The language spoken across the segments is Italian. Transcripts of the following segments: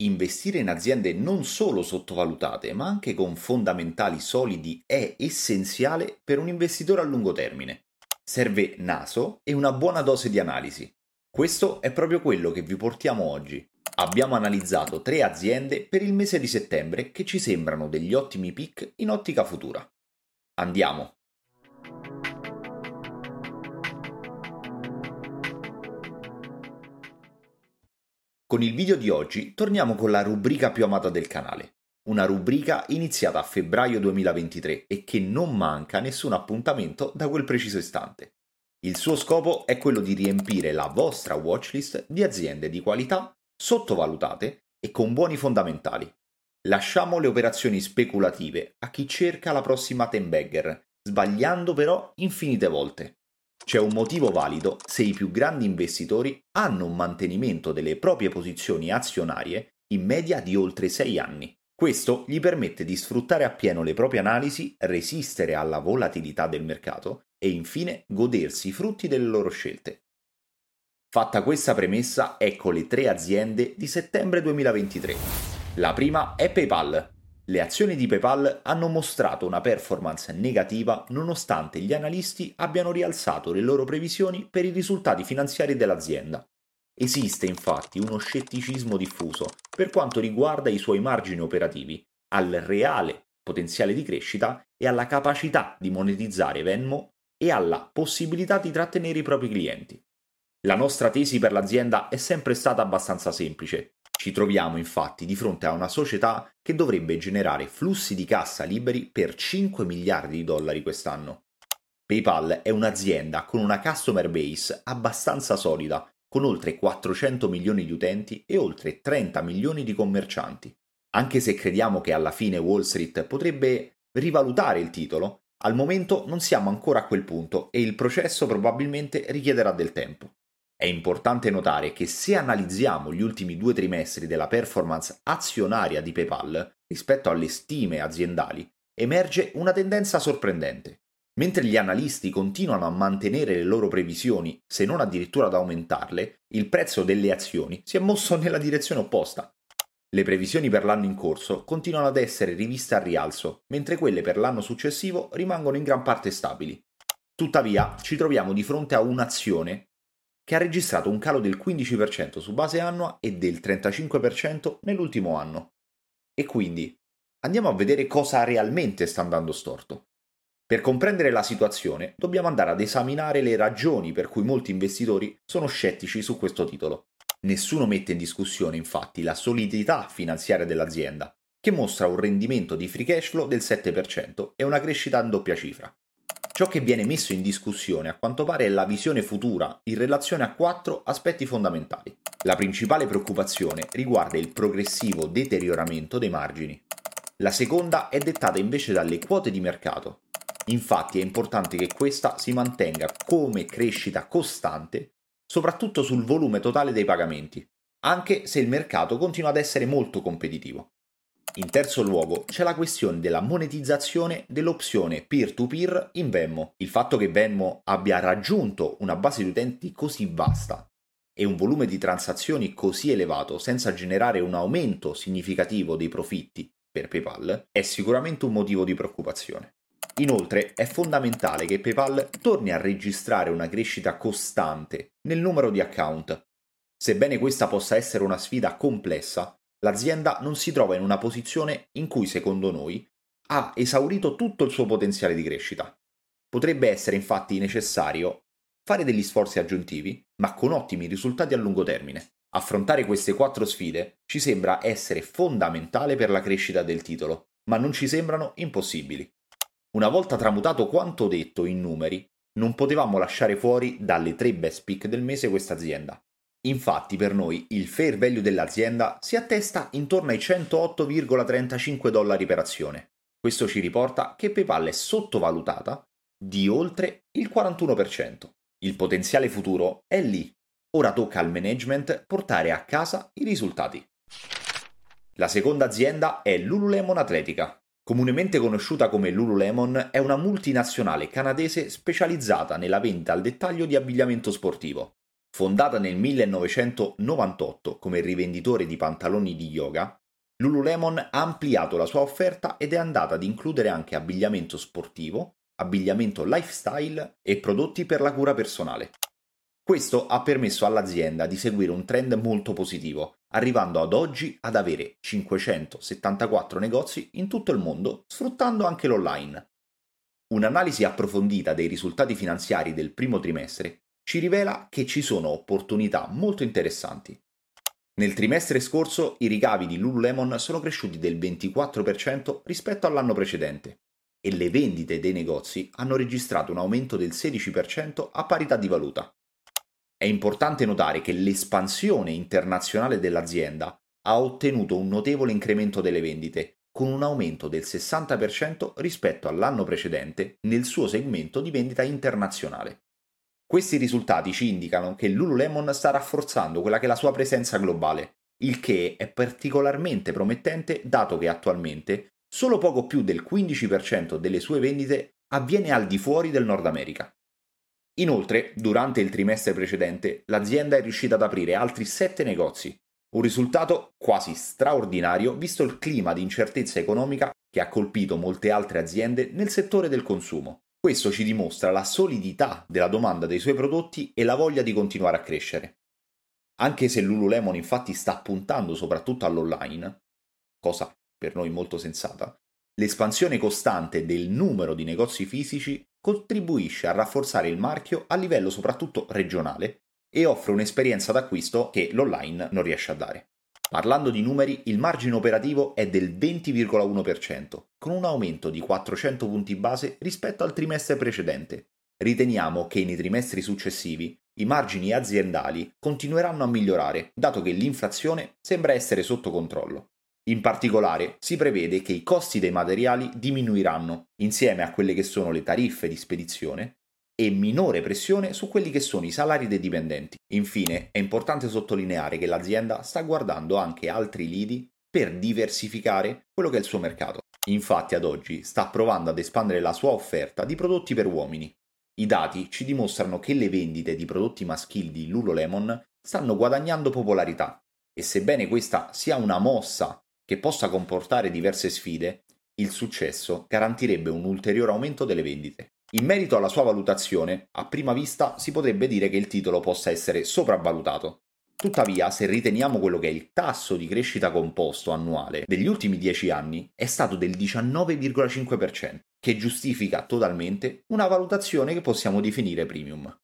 Investire in aziende non solo sottovalutate, ma anche con fondamentali solidi è essenziale per un investitore a lungo termine. Serve naso e una buona dose di analisi. Questo è proprio quello che vi portiamo oggi. Abbiamo analizzato tre aziende per il mese di settembre che ci sembrano degli ottimi pick in ottica futura. Andiamo! Con il video di oggi torniamo con la rubrica più amata del canale, una rubrica iniziata a febbraio 2023 e che non manca nessun appuntamento da quel preciso istante. Il suo scopo è quello di riempire la vostra watchlist di aziende di qualità, sottovalutate e con buoni fondamentali. Lasciamo le operazioni speculative a chi cerca la prossima ten bagger, sbagliando però infinite volte. C'è un motivo valido se i più grandi investitori hanno un mantenimento delle proprie posizioni azionarie in media di oltre 6 anni. Questo gli permette di sfruttare appieno le proprie analisi, resistere alla volatilità del mercato e infine godersi i frutti delle loro scelte. Fatta questa premessa, ecco le tre aziende di settembre 2023. La prima è PayPal, le azioni di PayPal hanno mostrato una performance negativa nonostante gli analisti abbiano rialzato le loro previsioni per i risultati finanziari dell'azienda. Esiste infatti uno scetticismo diffuso per quanto riguarda i suoi margini operativi, al reale potenziale di crescita e alla capacità di monetizzare Venmo e alla possibilità di trattenere i propri clienti. La nostra tesi per l'azienda è sempre stata abbastanza semplice. Ci troviamo infatti di fronte a una società che dovrebbe generare flussi di cassa liberi per 5 miliardi di dollari quest'anno. PayPal è un'azienda con una customer base abbastanza solida, con oltre 400 milioni di utenti e oltre 30 milioni di commercianti. Anche se crediamo che alla fine Wall Street potrebbe rivalutare il titolo, al momento non siamo ancora a quel punto e il processo probabilmente richiederà del tempo. È importante notare che se analizziamo gli ultimi due trimestri della performance azionaria di PayPal rispetto alle stime aziendali, emerge una tendenza sorprendente. Mentre gli analisti continuano a mantenere le loro previsioni, se non addirittura ad aumentarle, il prezzo delle azioni si è mosso nella direzione opposta. Le previsioni per l'anno in corso continuano ad essere riviste a rialzo, mentre quelle per l'anno successivo rimangono in gran parte stabili. Tuttavia, ci troviamo di fronte a un'azione che ha registrato un calo del 15% su base annua e del 35% nell'ultimo anno. E quindi andiamo a vedere cosa realmente sta andando storto. Per comprendere la situazione dobbiamo andare ad esaminare le ragioni per cui molti investitori sono scettici su questo titolo. Nessuno mette in discussione infatti la solidità finanziaria dell'azienda, che mostra un rendimento di free cash flow del 7% e una crescita in doppia cifra. Ciò che viene messo in discussione a quanto pare è la visione futura in relazione a quattro aspetti fondamentali. La principale preoccupazione riguarda il progressivo deterioramento dei margini. La seconda è dettata invece dalle quote di mercato. Infatti è importante che questa si mantenga come crescita costante, soprattutto sul volume totale dei pagamenti, anche se il mercato continua ad essere molto competitivo. In terzo luogo c'è la questione della monetizzazione dell'opzione peer-to-peer in Venmo. Il fatto che Venmo abbia raggiunto una base di utenti così vasta e un volume di transazioni così elevato senza generare un aumento significativo dei profitti per PayPal è sicuramente un motivo di preoccupazione. Inoltre è fondamentale che PayPal torni a registrare una crescita costante nel numero di account. Sebbene questa possa essere una sfida complessa, l'azienda non si trova in una posizione in cui, secondo noi, ha esaurito tutto il suo potenziale di crescita. Potrebbe essere infatti necessario fare degli sforzi aggiuntivi, ma con ottimi risultati a lungo termine. Affrontare queste quattro sfide ci sembra essere fondamentale per la crescita del titolo, ma non ci sembrano impossibili. Una volta tramutato quanto detto in numeri, non potevamo lasciare fuori dalle tre best pick del mese questa azienda. Infatti per noi il fair value dell'azienda si attesta intorno ai 108,35 dollari per azione. Questo ci riporta che PayPal è sottovalutata di oltre il 41%. Il potenziale futuro è lì. Ora tocca al management portare a casa i risultati. La seconda azienda è Lululemon Atletica. Comunemente conosciuta come Lululemon, è una multinazionale canadese specializzata nella vendita al dettaglio di abbigliamento sportivo. Fondata nel 1998 come rivenditore di pantaloni di yoga, Lululemon ha ampliato la sua offerta ed è andata ad includere anche abbigliamento sportivo, abbigliamento lifestyle e prodotti per la cura personale. Questo ha permesso all'azienda di seguire un trend molto positivo, arrivando ad oggi ad avere 574 negozi in tutto il mondo, sfruttando anche l'online. Un'analisi approfondita dei risultati finanziari del primo trimestre ci rivela che ci sono opportunità molto interessanti. Nel trimestre scorso i ricavi di Lululemon sono cresciuti del 24% rispetto all'anno precedente e le vendite dei negozi hanno registrato un aumento del 16% a parità di valuta. È importante notare che l'espansione internazionale dell'azienda ha ottenuto un notevole incremento delle vendite, con un aumento del 60% rispetto all'anno precedente nel suo segmento di vendita internazionale. Questi risultati ci indicano che Lululemon sta rafforzando quella che è la sua presenza globale, il che è particolarmente promettente dato che attualmente solo poco più del 15% delle sue vendite avviene al di fuori del Nord America. Inoltre, durante il trimestre precedente, l'azienda è riuscita ad aprire altri 7 negozi, un risultato quasi straordinario visto il clima di incertezza economica che ha colpito molte altre aziende nel settore del consumo. Questo ci dimostra la solidità della domanda dei suoi prodotti e la voglia di continuare a crescere. Anche se Lululemon infatti sta puntando soprattutto all'online, cosa per noi molto sensata, l'espansione costante del numero di negozi fisici contribuisce a rafforzare il marchio a livello soprattutto regionale e offre un'esperienza d'acquisto che l'online non riesce a dare. Parlando di numeri, il margine operativo è del 20,1%, con un aumento di 400 punti base rispetto al trimestre precedente. Riteniamo che nei trimestri successivi i margini aziendali continueranno a migliorare, dato che l'inflazione sembra essere sotto controllo. In particolare, si prevede che i costi dei materiali diminuiranno, insieme a quelle che sono le tariffe di spedizione, e minore pressione su quelli che sono i salari dei dipendenti. Infine, è importante sottolineare che l'azienda sta guardando anche altri lidi per diversificare quello che è il suo mercato. Infatti, ad oggi sta provando ad espandere la sua offerta di prodotti per uomini. I dati ci dimostrano che le vendite di prodotti maschili di Lululemon stanno guadagnando popolarità e sebbene questa sia una mossa che possa comportare diverse sfide, il successo garantirebbe un ulteriore aumento delle vendite. In merito alla sua valutazione, a prima vista si potrebbe dire che il titolo possa essere sopravvalutato. Tuttavia, se riteniamo quello che è il tasso di crescita composto annuale degli ultimi 10 anni, è stato del 19,5%, che giustifica totalmente una valutazione che possiamo definire premium.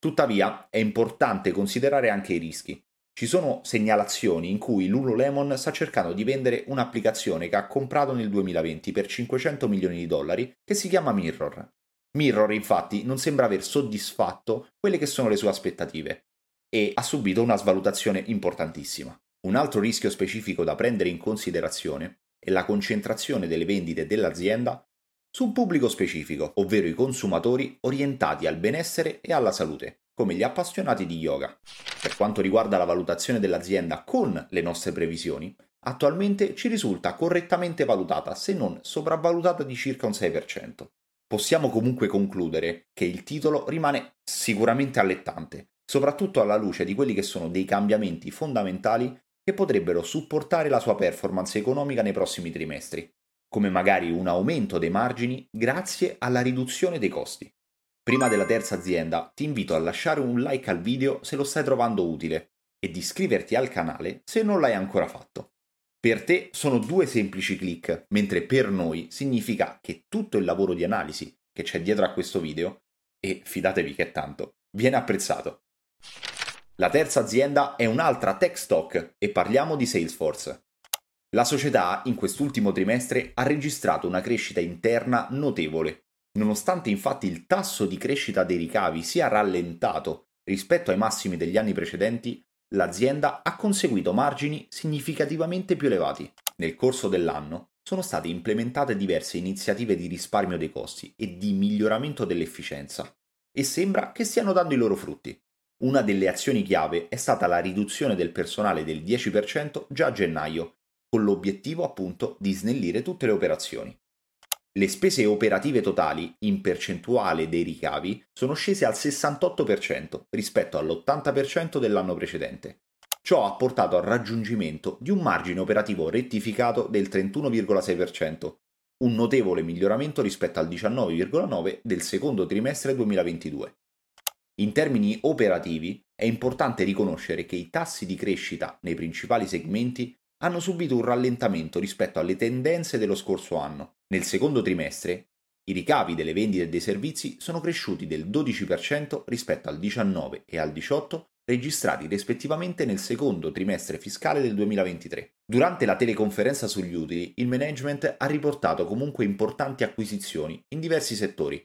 Tuttavia, è importante considerare anche i rischi. Ci sono segnalazioni in cui Lululemon sta cercando di vendere un'applicazione che ha comprato nel 2020 per 500 milioni di dollari che si chiama Mirror. Mirror infatti non sembra aver soddisfatto quelle che sono le sue aspettative e ha subito una svalutazione importantissima. Un altro rischio specifico da prendere in considerazione è la concentrazione delle vendite dell'azienda su un pubblico specifico, ovvero i consumatori orientati al benessere e alla salute, come gli appassionati di yoga. Per quanto riguarda la valutazione dell'azienda con le nostre previsioni, attualmente ci risulta correttamente valutata, se non sopravvalutata di circa un 6% possiamo comunque concludere che il titolo rimane sicuramente allettante, soprattutto alla luce di quelli che sono dei cambiamenti fondamentali che potrebbero supportare la sua performance economica nei prossimi trimestri, come magari un aumento dei margini grazie alla riduzione dei costi. Prima della terza azienda ti invito a lasciare un like al video se lo stai trovando utile e di iscriverti al canale se non l'hai ancora fatto. Per te sono due semplici clic, mentre per noi significa che tutto il lavoro di analisi che c'è dietro a questo video, e fidatevi che è tanto, viene apprezzato. La terza azienda è un'altra tech stock e parliamo di Salesforce. La società in quest'ultimo trimestre ha registrato una crescita interna notevole, nonostante infatti il tasso di crescita dei ricavi sia rallentato rispetto ai massimi degli anni precedenti, l'azienda ha conseguito margini significativamente più elevati. Nel corso dell'anno sono state implementate diverse iniziative di risparmio dei costi e di miglioramento dell'efficienza e sembra che stiano dando i loro frutti. Una delle azioni chiave è stata la riduzione del personale del 10% già a gennaio, con l'obiettivo appunto di snellire tutte le operazioni. Le spese operative totali in percentuale dei ricavi sono scese al 68% rispetto all'80% dell'anno precedente. Ciò ha portato al raggiungimento di un margine operativo rettificato del 31,6%, un notevole miglioramento rispetto al 19,9% del secondo trimestre 2022. In termini operativi è importante riconoscere che i tassi di crescita nei principali segmenti hanno subito un rallentamento rispetto alle tendenze dello scorso anno. Nel secondo trimestre i ricavi delle vendite dei servizi sono cresciuti del 12% rispetto al 19 e al 18 registrati rispettivamente nel secondo trimestre fiscale del 2023. Durante la teleconferenza sugli utili, il management ha riportato comunque importanti acquisizioni in diversi settori,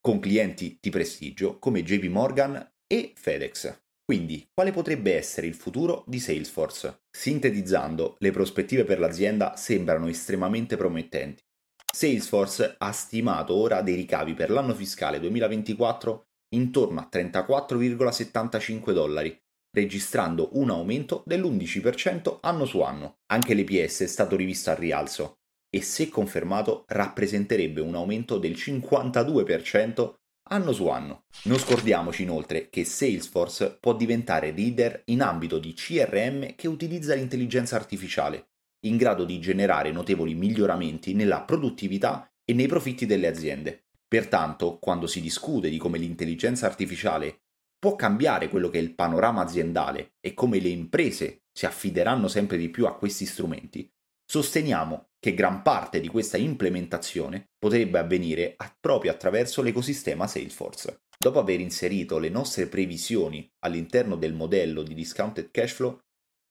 con clienti di prestigio come JP Morgan e FedEx. Quindi, quale potrebbe essere il futuro di Salesforce? Sintetizzando, le prospettive per l'azienda sembrano estremamente promettenti. Salesforce ha stimato ora dei ricavi per l'anno fiscale 2024 intorno a 34,75 dollari, registrando un aumento dell'11% anno su anno. Anche l'EPS è stato rivisto al rialzo e se confermato rappresenterebbe un aumento del 52% anno su anno. Non scordiamoci inoltre che Salesforce può diventare leader in ambito di CRM che utilizza l'intelligenza artificiale, in grado di generare notevoli miglioramenti nella produttività e nei profitti delle aziende. Pertanto, quando si discute di come l'intelligenza artificiale può cambiare quello che è il panorama aziendale e come le imprese si affideranno sempre di più a questi strumenti, sosteniamo che gran parte di questa implementazione potrebbe avvenire proprio attraverso l'ecosistema Salesforce. Dopo aver inserito le nostre previsioni all'interno del modello di discounted cash flow,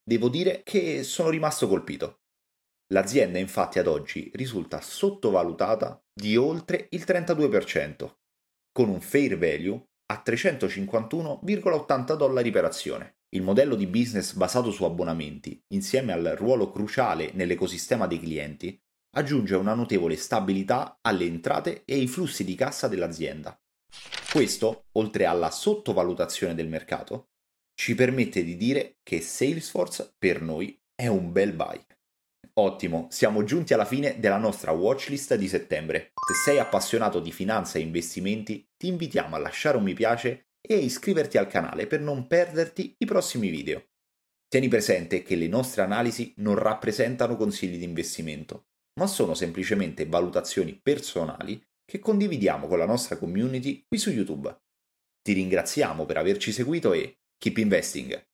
devo dire che sono rimasto colpito. L'azienda infatti ad oggi risulta sottovalutata di oltre il 32%, con un fair value a 351,80 dollari per azione. Il modello di business basato su abbonamenti, insieme al ruolo cruciale nell'ecosistema dei clienti, aggiunge una notevole stabilità alle entrate e ai flussi di cassa dell'azienda. Questo, oltre alla sottovalutazione del mercato, ci permette di dire che Salesforce per noi è un bel buy. Ottimo, siamo giunti alla fine della nostra watchlist di settembre. Se sei appassionato di finanza e investimenti, ti invitiamo a lasciare un mi piace e iscriverti al canale per non perderti i prossimi video. Tieni presente che le nostre analisi non rappresentano consigli di investimento, ma sono semplicemente valutazioni personali che condividiamo con la nostra community qui su YouTube. Ti ringraziamo per averci seguito e keep investing!